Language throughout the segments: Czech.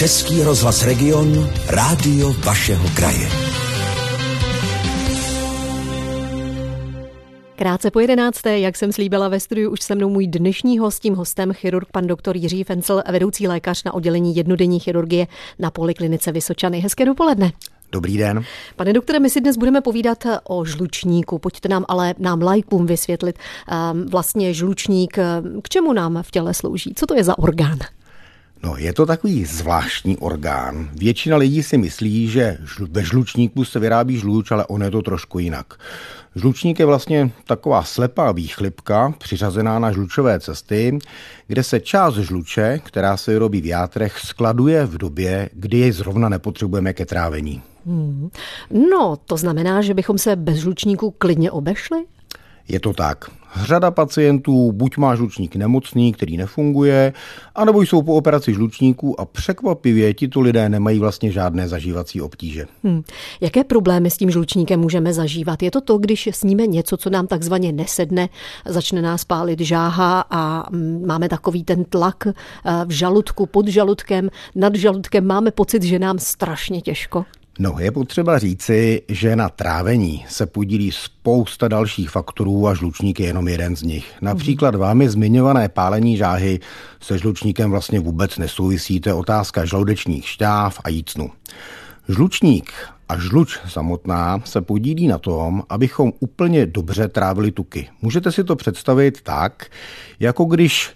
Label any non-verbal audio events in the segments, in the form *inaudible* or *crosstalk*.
Český rozhlas Region, rádio vašeho kraje. Krátce po jedenácté, jak jsem slíbila ve studiu, už se mnou můj dnešní host, tím hostem chirurg pan doktor Jiří Fencel, vedoucí lékař na oddělení jednodenní chirurgie na Poliklinice Vysočany. Hezké dopoledne. Dobrý den. Pane doktore, my si dnes budeme povídat o žlučníku. Pojďte nám ale nám lajkům vysvětlit ehm, vlastně žlučník, k čemu nám v těle slouží, co to je za orgán? No, je to takový zvláštní orgán. Většina lidí si myslí, že ve žlučníku se vyrábí žluč, ale on je to trošku jinak. Žlučník je vlastně taková slepá výchlipka přiřazená na žlučové cesty, kde se část žluče, která se vyrobí v játrech, skladuje v době, kdy jej zrovna nepotřebujeme ke trávení. Hmm. No, to znamená, že bychom se bez žlučníku klidně obešli? Je to tak. Řada pacientů buď má žlučník nemocný, který nefunguje, anebo jsou po operaci žlučníků a překvapivě tito lidé nemají vlastně žádné zažívací obtíže. Hmm. Jaké problémy s tím žlučníkem můžeme zažívat? Je to to, když sníme něco, co nám takzvaně nesedne, začne nás pálit žáha a mm, máme takový ten tlak eh, v žaludku, pod žaludkem, nad žaludkem, máme pocit, že nám strašně těžko? No, je potřeba říci, že na trávení se podílí spousta dalších faktorů a žlučník je jenom jeden z nich. Například vámi zmiňované pálení žáhy se žlučníkem vlastně vůbec nesouvisí, to je otázka žaludečních šťáv a jícnu. Žlučník a žluč samotná se podílí na tom, abychom úplně dobře trávili tuky. Můžete si to představit tak, jako když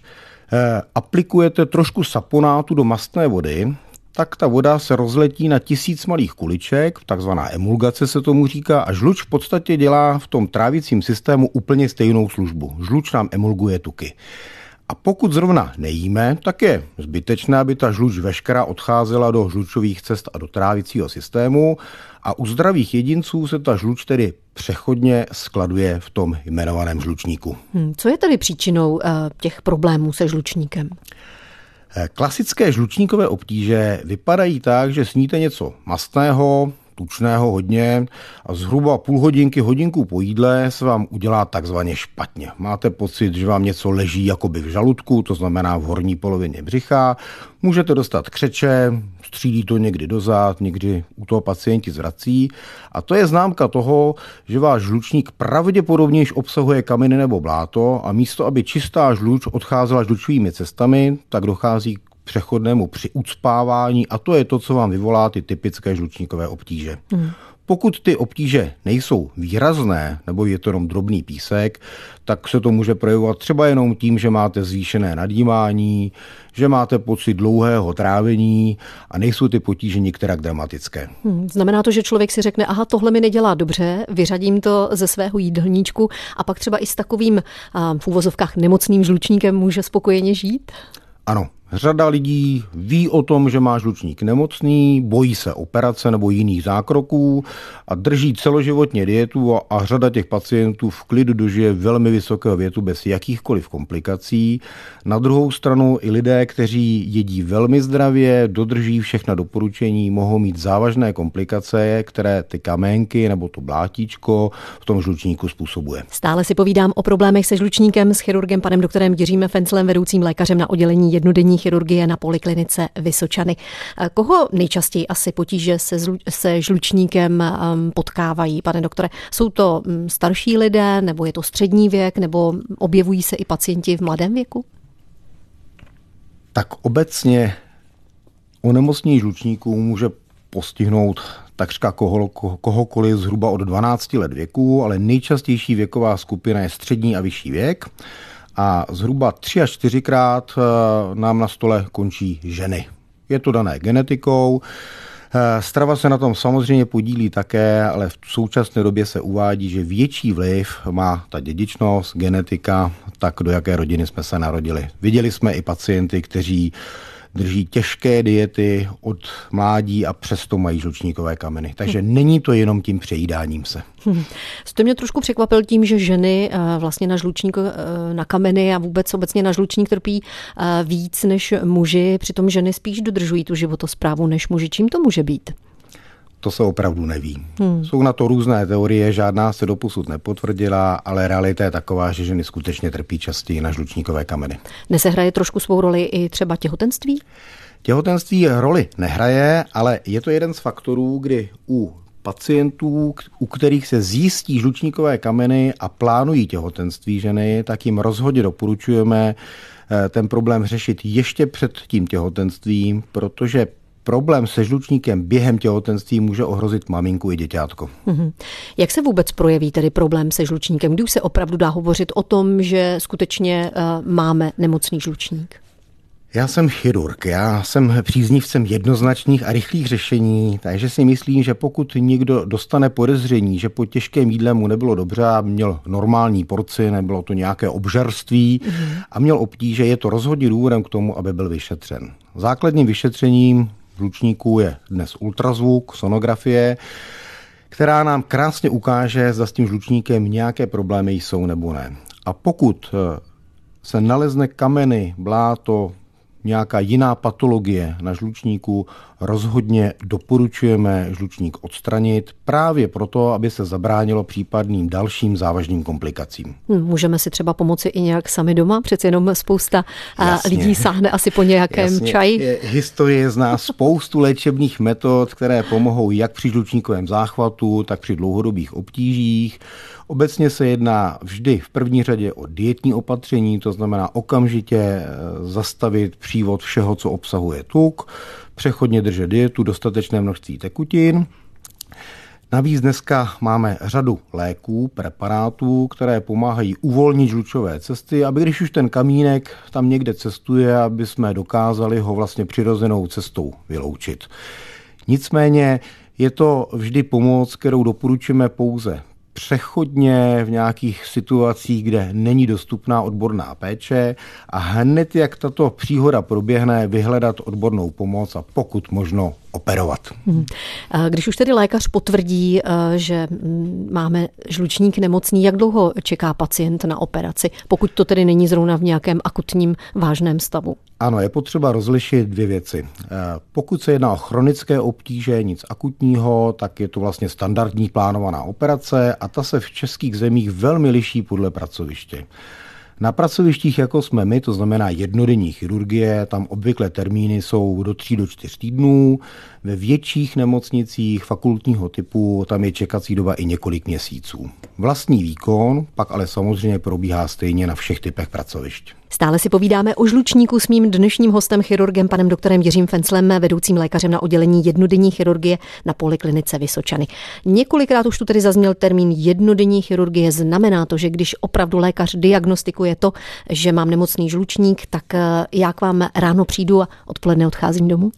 eh, aplikujete trošku saponátu do mastné vody, tak ta voda se rozletí na tisíc malých kuliček, takzvaná emulgace se tomu říká, a žluč v podstatě dělá v tom trávicím systému úplně stejnou službu. Žluč nám emulguje tuky. A pokud zrovna nejíme, tak je zbytečné, aby ta žluč veškerá odcházela do žlučových cest a do trávicího systému a u zdravých jedinců se ta žluč tedy přechodně skladuje v tom jmenovaném žlučníku. Hmm, co je tedy příčinou uh, těch problémů se žlučníkem? Klasické žlučníkové obtíže vypadají tak, že sníte něco mastného, tučného hodně a zhruba půl hodinky, hodinku po jídle se vám udělá takzvaně špatně. Máte pocit, že vám něco leží jakoby v žaludku, to znamená v horní polovině břicha. Můžete dostat křeče, střílí to někdy dozad, někdy u toho pacienti zvrací. A to je známka toho, že váš žlučník pravděpodobně již obsahuje kameny nebo bláto a místo, aby čistá žluč odcházela žlučovými cestami, tak dochází k přechodnému při ucpávání a to je to, co vám vyvolá ty typické žlučníkové obtíže. Hmm. Pokud ty obtíže nejsou výrazné, nebo je to jenom drobný písek, tak se to může projevovat třeba jenom tím, že máte zvýšené nadýmání, že máte pocit dlouhého trávení a nejsou ty potíže některak dramatické. Hmm, znamená to, že člověk si řekne, aha, tohle mi nedělá dobře, vyřadím to ze svého jídelníčku a pak třeba i s takovým v úvozovkách nemocným žlučníkem může spokojeně žít? Ano, Řada lidí ví o tom, že má žlučník nemocný, bojí se operace nebo jiných zákroků a drží celoživotně dietu a řada těch pacientů v klidu dožije velmi vysokého větu bez jakýchkoliv komplikací. Na druhou stranu i lidé, kteří jedí velmi zdravě, dodrží všechna doporučení, mohou mít závažné komplikace, které ty kamenky nebo to blátíčko v tom žlučníku způsobuje. Stále si povídám o problémech se žlučníkem s chirurgem panem doktorem Jiřím Fenclem, vedoucím lékařem na oddělení jednodenní chirurgie na Poliklinice Vysočany. Koho nejčastěji asi potíže se, zlu, se žlučníkem um, potkávají, pane doktore? Jsou to um, starší lidé, nebo je to střední věk, nebo objevují se i pacienti v mladém věku? Tak obecně onemocnění žlučníků může postihnout takřka koho, kohokoliv zhruba od 12 let věku, ale nejčastější věková skupina je střední a vyšší věk a zhruba tři až čtyřikrát eh, nám na stole končí ženy. Je to dané genetikou, eh, Strava se na tom samozřejmě podílí také, ale v současné době se uvádí, že větší vliv má ta dědičnost, genetika, tak do jaké rodiny jsme se narodili. Viděli jsme i pacienty, kteří drží těžké diety od mládí a přesto mají žlučníkové kameny. Takže hmm. není to jenom tím přejídáním se. Hmm. *laughs* Jste mě trošku překvapil tím, že ženy eh, vlastně na žlučník, eh, na kameny a vůbec obecně na žlučník trpí eh, víc než muži, přitom ženy spíš dodržují tu životosprávu než muži. Čím to může být? To se opravdu neví. Hmm. Jsou na to různé teorie, žádná se doposud nepotvrdila, ale realita je taková, že ženy skutečně trpí častěji na žlučníkové kameny. Nesehraje trošku svou roli i třeba těhotenství? Těhotenství roli nehraje, ale je to jeden z faktorů, kdy u pacientů, u kterých se zjistí žlučníkové kameny a plánují těhotenství ženy, tak jim rozhodně doporučujeme eh, ten problém řešit ještě před tím těhotenstvím, protože problém se žlučníkem během těhotenství může ohrozit maminku i děťátko. Mm-hmm. Jak se vůbec projeví tedy problém se žlučníkem? Kdy už se opravdu dá hovořit o tom, že skutečně uh, máme nemocný žlučník? Já jsem chirurg, já jsem příznivcem jednoznačných a rychlých řešení, takže si myslím, že pokud někdo dostane podezření, že po těžkém jídle mu nebylo dobře a měl normální porci, nebylo to nějaké obžarství mm-hmm. a měl obtíže, je to rozhodně důvodem k tomu, aby byl vyšetřen. Základním vyšetřením žlučníků je dnes ultrazvuk, sonografie, která nám krásně ukáže, zda s tím žlučníkem nějaké problémy jsou nebo ne. A pokud eh, se nalezne kameny, bláto, nějaká jiná patologie na žlučníku, rozhodně doporučujeme žlučník odstranit právě proto, aby se zabránilo případným dalším závažným komplikacím. Hm, můžeme si třeba pomoci i nějak sami doma, přeci jenom spousta Jasně. lidí sáhne asi po nějakém Jasně. čaji. Historie zná spoustu léčebných metod, které pomohou jak při žlučníkovém záchvatu, tak při dlouhodobých obtížích. Obecně se jedná vždy v první řadě o dietní opatření, to znamená okamžitě eh, zastavit přívod všeho, co obsahuje tuk, přechodně držet dietu, dostatečné množství tekutin. Navíc dneska máme řadu léků, preparátů, které pomáhají uvolnit žlučové cesty, aby když už ten kamínek tam někde cestuje, aby jsme dokázali ho vlastně přirozenou cestou vyloučit. Nicméně je to vždy pomoc, kterou doporučujeme pouze přechodně v nějakých situacích, kde není dostupná odborná péče a hned, jak tato příhoda proběhne, vyhledat odbornou pomoc a pokud možno operovat. Hmm. Když už tedy lékař potvrdí, eh, že mm, máme žlučník nemocný, jak dlouho čeká pacient na operaci, pokud to tedy není zrovna v nějakém akutním vážném stavu? Ano, je potřeba rozlišit dvě věci. Eh, pokud se jedná o chronické obtíže, nic akutního, tak je to vlastně standardní plánovaná operace a ta se v českých zemích velmi liší podle pracoviště. Na pracovištích, jako jsme my, to znamená jednodenní chirurgie, tam obvykle termíny jsou do 3 do 4 týdnů. Ve větších nemocnicích fakultního typu tam je čekací doba i několik měsíců. Vlastní výkon pak ale samozřejmě probíhá stejně na všech typech pracovišť. Stále si povídáme o žlučníku s mým dnešním hostem, chirurgem panem doktorem Jiřím Fenclem, vedoucím lékařem na oddělení jednodenní chirurgie na poliklinice Vysočany. Několikrát už tu tedy zazněl termín jednodenní chirurgie. Znamená to, že když opravdu lékař diagnostikuje to, že mám nemocný žlučník, tak eh, já k vám ráno přijdu a odpoledne odcházím domů?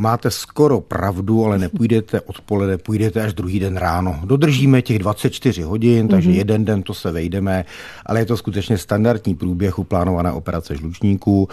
Máte skoro pravdu, ale nepůjdete odpoledne, půjdete až druhý den ráno. Dodržíme těch 24 hodin, takže mm-hmm. jeden den to se vejdeme, ale je to skutečně standardní průběh u plánované operace žlučníků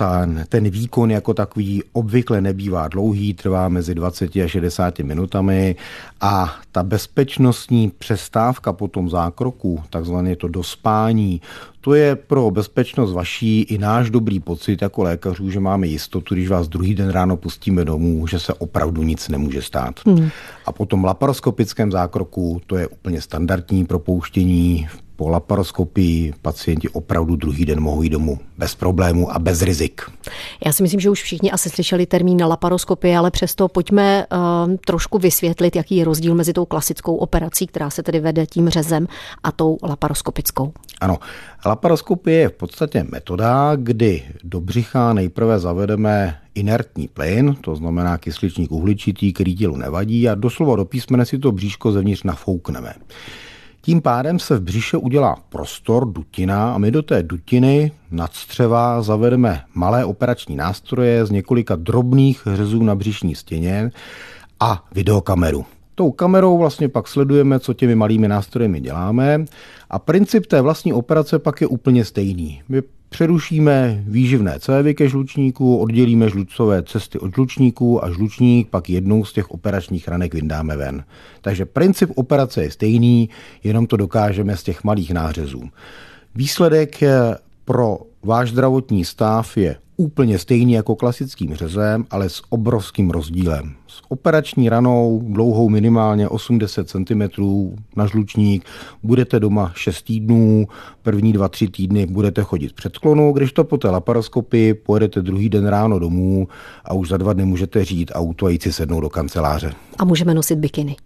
ten, ten výkon jako takový obvykle nebývá dlouhý, trvá mezi 20 a 60 minutami a ta bezpečnostní přestávka po tom zákroku, takzvané to dospání, to je pro bezpečnost vaší i náš dobrý pocit jako lékařů, že máme jistotu, když vás druhý den ráno pustíme domů, že se opravdu nic nemůže stát. Hmm. A po tom laparoskopickém zákroku to je úplně standardní propouštění po laparoskopii pacienti opravdu druhý den mohou jít domů bez problémů a bez rizik. Já si myslím, že už všichni asi slyšeli termín na laparoskopii, ale přesto pojďme uh, trošku vysvětlit, jaký je rozdíl mezi tou klasickou operací, která se tedy vede tím řezem, a tou laparoskopickou. Ano, laparoskopie je v podstatě metoda, kdy do břicha nejprve zavedeme inertní plyn, to znamená kysličník uhličitý, který tělu nevadí a doslova do písmene si to bříško zevnitř nafoukneme. Tím pádem se v břiše udělá prostor, dutina a my do té dutiny nad střeva zavedeme malé operační nástroje z několika drobných řezů na břišní stěně a videokameru. Tou kamerou vlastně pak sledujeme, co těmi malými nástroji děláme a princip té vlastní operace pak je úplně stejný. My Přerušíme výživné cévy ke žlučníku, oddělíme žlucové cesty od žlučníku a žlučník pak jednou z těch operačních ranek vyndáme ven. Takže princip operace je stejný, jenom to dokážeme z těch malých nářezů. Výsledek pro váš zdravotní stav je úplně stejný jako klasickým řezem, ale s obrovským rozdílem. S operační ranou, dlouhou minimálně 80 cm na žlučník, budete doma 6 týdnů, první 2-3 týdny budete chodit před klonu, když to po té laparoskopii pojedete druhý den ráno domů a už za dva dny můžete řídit auto a jít si sednout do kanceláře. A můžeme nosit bikiny.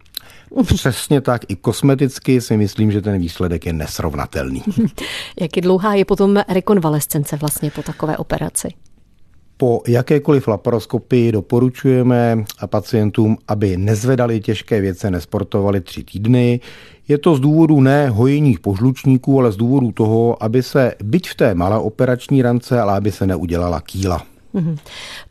Přesně tak. I kosmeticky si myslím, že ten výsledek je nesrovnatelný. *laughs* Jak je dlouhá je potom rekonvalescence vlastně po takové operaci? Po jakékoliv laparoskopii doporučujeme pacientům, aby nezvedali těžké věce, nesportovali tři týdny. Je to z důvodu ne hojení požlučníků, ale z důvodu toho, aby se, byť v té malé operační rance, ale aby se neudělala kýla. Mhm.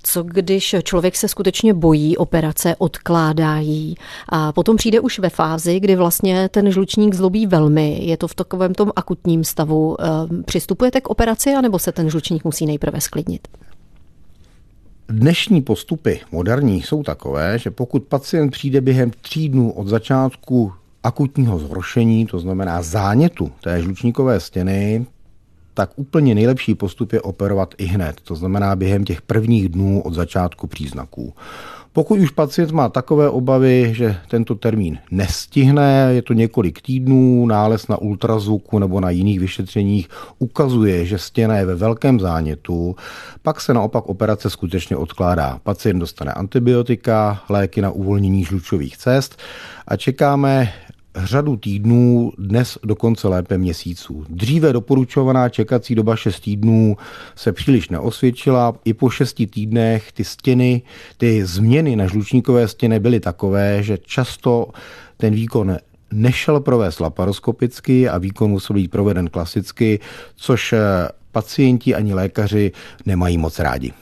Co když člověk se skutečně bojí operace, odkládá jí a potom přijde už ve fázi, kdy vlastně ten žlučník zlobí velmi, je to v takovém tom akutním stavu. Ehm, přistupujete k operaci, anebo se ten žlučník musí nejprve sklidnit? Dnešní postupy moderní jsou takové, že pokud pacient přijde během tří dnů od začátku akutního zhoršení, to znamená zánětu té žlučníkové stěny, tak úplně nejlepší postup je operovat i hned, to znamená během těch prvních dnů od začátku příznaků. Pokud už pacient má takové obavy, že tento termín nestihne, je to několik týdnů, nález na ultrazvuku nebo na jiných vyšetřeních ukazuje, že stěna je ve velkém zánětu, pak se naopak operace skutečně odkládá. Pacient dostane antibiotika, léky na uvolnění žlučových cest a čekáme řadu týdnů, dnes dokonce lépe měsíců. Dříve doporučovaná čekací doba 6 týdnů se příliš neosvědčila. I po 6 týdnech ty stěny, ty změny na žlučníkové stěny byly takové, že často ten výkon nešel provést laparoskopicky a výkon musel být proveden klasicky, což pacienti ani lékaři nemají moc rádi.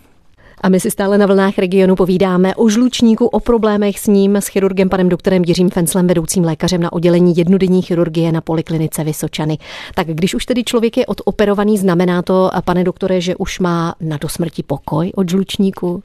A my si stále na vlnách regionu povídáme o žlučníku, o problémech s ním, s chirurgem panem doktorem Jiřím Fenclem, vedoucím lékařem na oddělení jednodenní chirurgie na poliklinice Vysočany. Tak když už tedy člověk je odoperovaný, znamená to, pane doktore, že už má na dosmrti pokoj od žlučníku?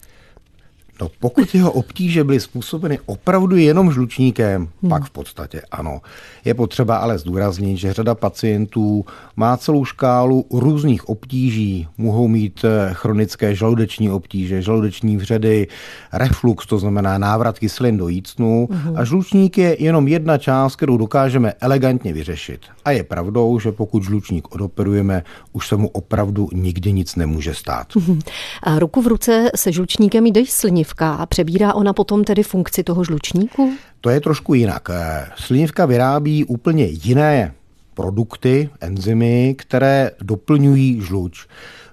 No pokud jeho obtíže byly způsobeny opravdu jenom žlučníkem, hmm. pak v podstatě ano. Je potřeba ale zdůraznit, že řada pacientů má celou škálu různých obtíží. Mohou mít eh, chronické žaludeční obtíže, žaludeční vředy, reflux, to znamená návrat kyselin do jícnu. Hmm. A žlučník je jenom jedna část, kterou dokážeme elegantně vyřešit. A je pravdou, že pokud žlučník odoperujeme, už se mu opravdu nikdy nic nemůže stát. Hmm. A ruku v ruce se žlučníkem jde sliniv slinivka a přebírá ona potom tedy funkci toho žlučníku? To je trošku jinak. Slinivka vyrábí úplně jiné produkty, enzymy, které doplňují žluč.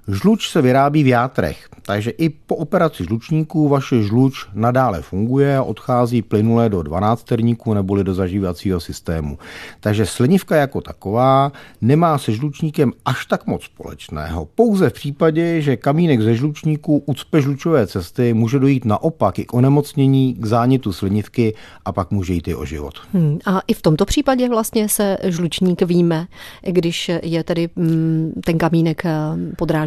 Žluč se vyrábí v játrech, takže i po operaci žlučníků vaše žluč nadále funguje a odchází plynule do 12 terníků neboli do zažívacího systému. Takže slinivka jako taková nemá se žlučníkem až tak moc společného. Pouze v případě, že kamínek ze žlučníků ucpe žlučové cesty, může dojít naopak i k onemocnění, k zánětu slinivky a pak může jít i o život. Hmm, a i v tomto případě vlastně se žlučník víme, když je tedy mm, ten kamínek eh,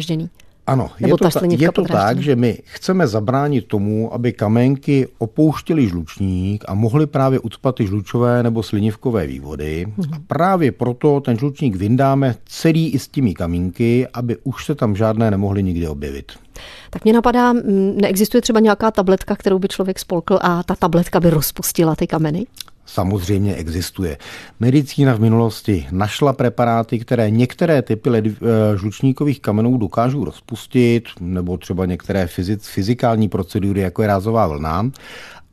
podrážděný. Ano, Nebo je to, ta, je to tak, že my chceme zabránit tomu, aby kamenky opouštěly žlučník a mohly právě ucpat ty žlučové nebo slinivkové vývody. Hmm. A právě proto ten žlučník vyndáme celý i s těmi kamínky, aby už se tam žádné nemohly nikdy objevit. Tak mě napadá, neexistuje třeba nějaká tabletka, kterou by člověk spolkl a ta tabletka by rozpustila ty kameny? Samozřejmě existuje. Medicína v minulosti našla preparáty, které některé typy led, eh, žlučníkových kamenů dokážou rozpustit, nebo třeba některé fyzic, fyzikální procedury, jako je rázová vlna,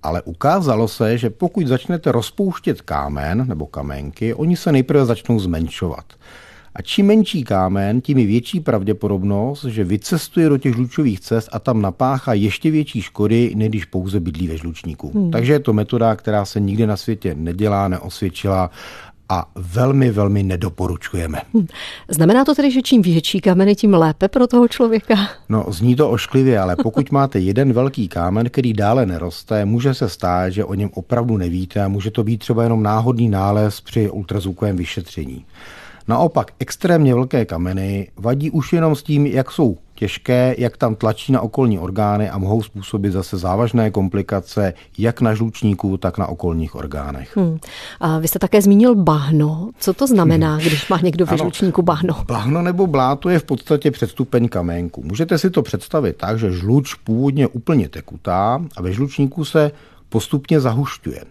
ale ukázalo se, že pokud začnete rozpouštět kámen nebo kamenky, oni se nejprve začnou zmenšovat. A čím menší kámen, tím je větší pravděpodobnost, že vycestuje do těch žlučových cest a tam napáchá ještě větší škody, než když pouze bydlí ve žlučníku. Hmm. Takže je to metoda, která se nikde na světě nedělá, neosvědčila a velmi, velmi nedoporučujeme. Hmm. Znamená to tedy, že čím větší kameny, tím lépe pro toho člověka? No, zní to ošklivě, ale pokud máte jeden velký kámen, který dále neroste, může se stát, že o něm opravdu nevíte a může to být třeba jenom náhodný nález při ultrazvukovém vyšetření. Naopak extrémně velké kameny vadí už jenom s tím, jak jsou těžké, jak tam tlačí na okolní orgány a mohou způsobit zase závažné komplikace jak na žlučníku, tak na okolních orgánech. Hmm. A vy jste také zmínil bahno. Co to znamená, hmm. když má někdo ve žlučníku bahno? Bahno nebo bláto je v podstatě předstupeň kamenku. Můžete si to představit tak, že žluč původně úplně tekutá a ve žlučníku se postupně zahušťuje.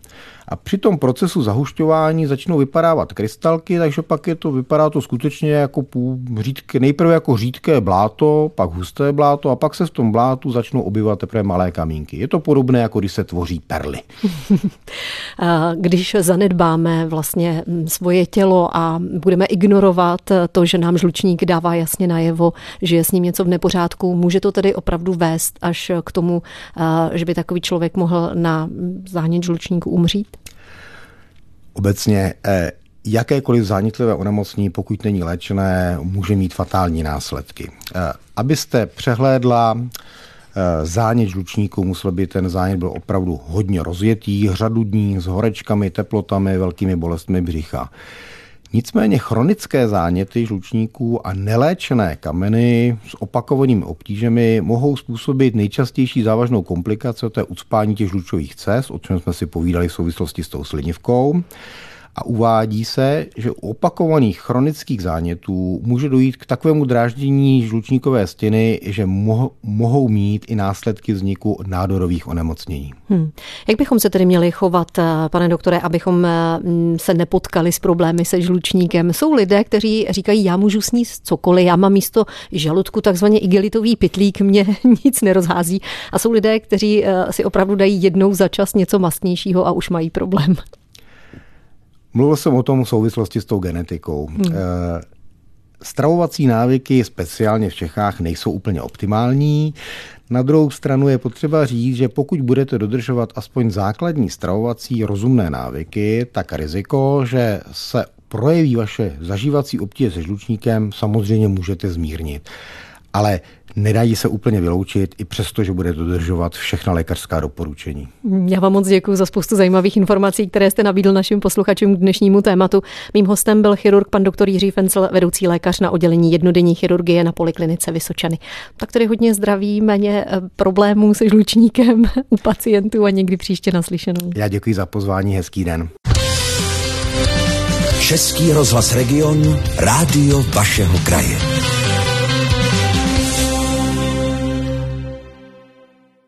A při tom procesu zahušťování začnou vypadávat krystalky, takže pak je to, vypadá to skutečně jako pů, řídké, nejprve jako řídké bláto, pak husté bláto a pak se v tom blátu začnou objevovat teprve malé kamínky. Je to podobné, jako když se tvoří perly. *laughs* když zanedbáme vlastně svoje tělo a budeme ignorovat to, že nám žlučník dává jasně najevo, že je s ním něco v nepořádku, může to tedy opravdu vést až k tomu, že by takový člověk mohl na zánět žlučníku umřít? Obecně eh, jakékoliv zánětlivé onemocnění, pokud není léčené, může mít fatální následky. Eh, abyste přehlédla eh, zánět žlučníku, musel by ten zánět byl opravdu hodně rozjetý, řadu dní s horečkami, teplotami, velkými bolestmi břicha. Nicméně chronické záněty žlučníků a neléčené kameny s opakovanými obtížemi mohou způsobit nejčastější závažnou komplikaci, to je ucpání těch žlučových cest, o čem jsme si povídali v souvislosti s tou slinivkou a uvádí se, že u opakovaných chronických zánětů může dojít k takovému dráždění žlučníkové stěny, že mohou mít i následky vzniku nádorových onemocnění. Hmm. Jak bychom se tedy měli chovat, eh, pane doktore, abychom eh, se nepotkali s problémy se žlučníkem? Jsou lidé, kteří říkají, já můžu sníst cokoliv, já mám místo žaludku takzvaně igelitový pitlík, mě *laughs* nic nerozhází. A jsou lidé, kteří eh, si opravdu dají jednou za čas něco mastnějšího a už mají problém. Mluvil jsem o tom v souvislosti s tou genetikou. Hmm. Eh, stravovací návyky, speciálně v Čechách, nejsou úplně optimální. Na druhou stranu je potřeba říct, že pokud budete dodržovat aspoň základní stravovací rozumné návyky, tak riziko, že se projeví vaše zažívací obtíže se žlučníkem, samozřejmě můžete zmírnit. Ale nedají se úplně vyloučit, i přesto, že bude dodržovat všechna lékařská doporučení. Já vám moc děkuji za spoustu zajímavých informací, které jste nabídl našim posluchačům k dnešnímu tématu. Mým hostem byl chirurg pan doktor Jiří Fencel, vedoucí lékař na oddělení jednodenní chirurgie na Poliklinice Vysočany. Tak tedy hodně zdraví, méně eh, problémů se žlučníkem *laughs* u pacientů a někdy příště naslyšenou. Já děkuji za pozvání, hezký den. Český rozhlas Region, rádio vašeho kraje.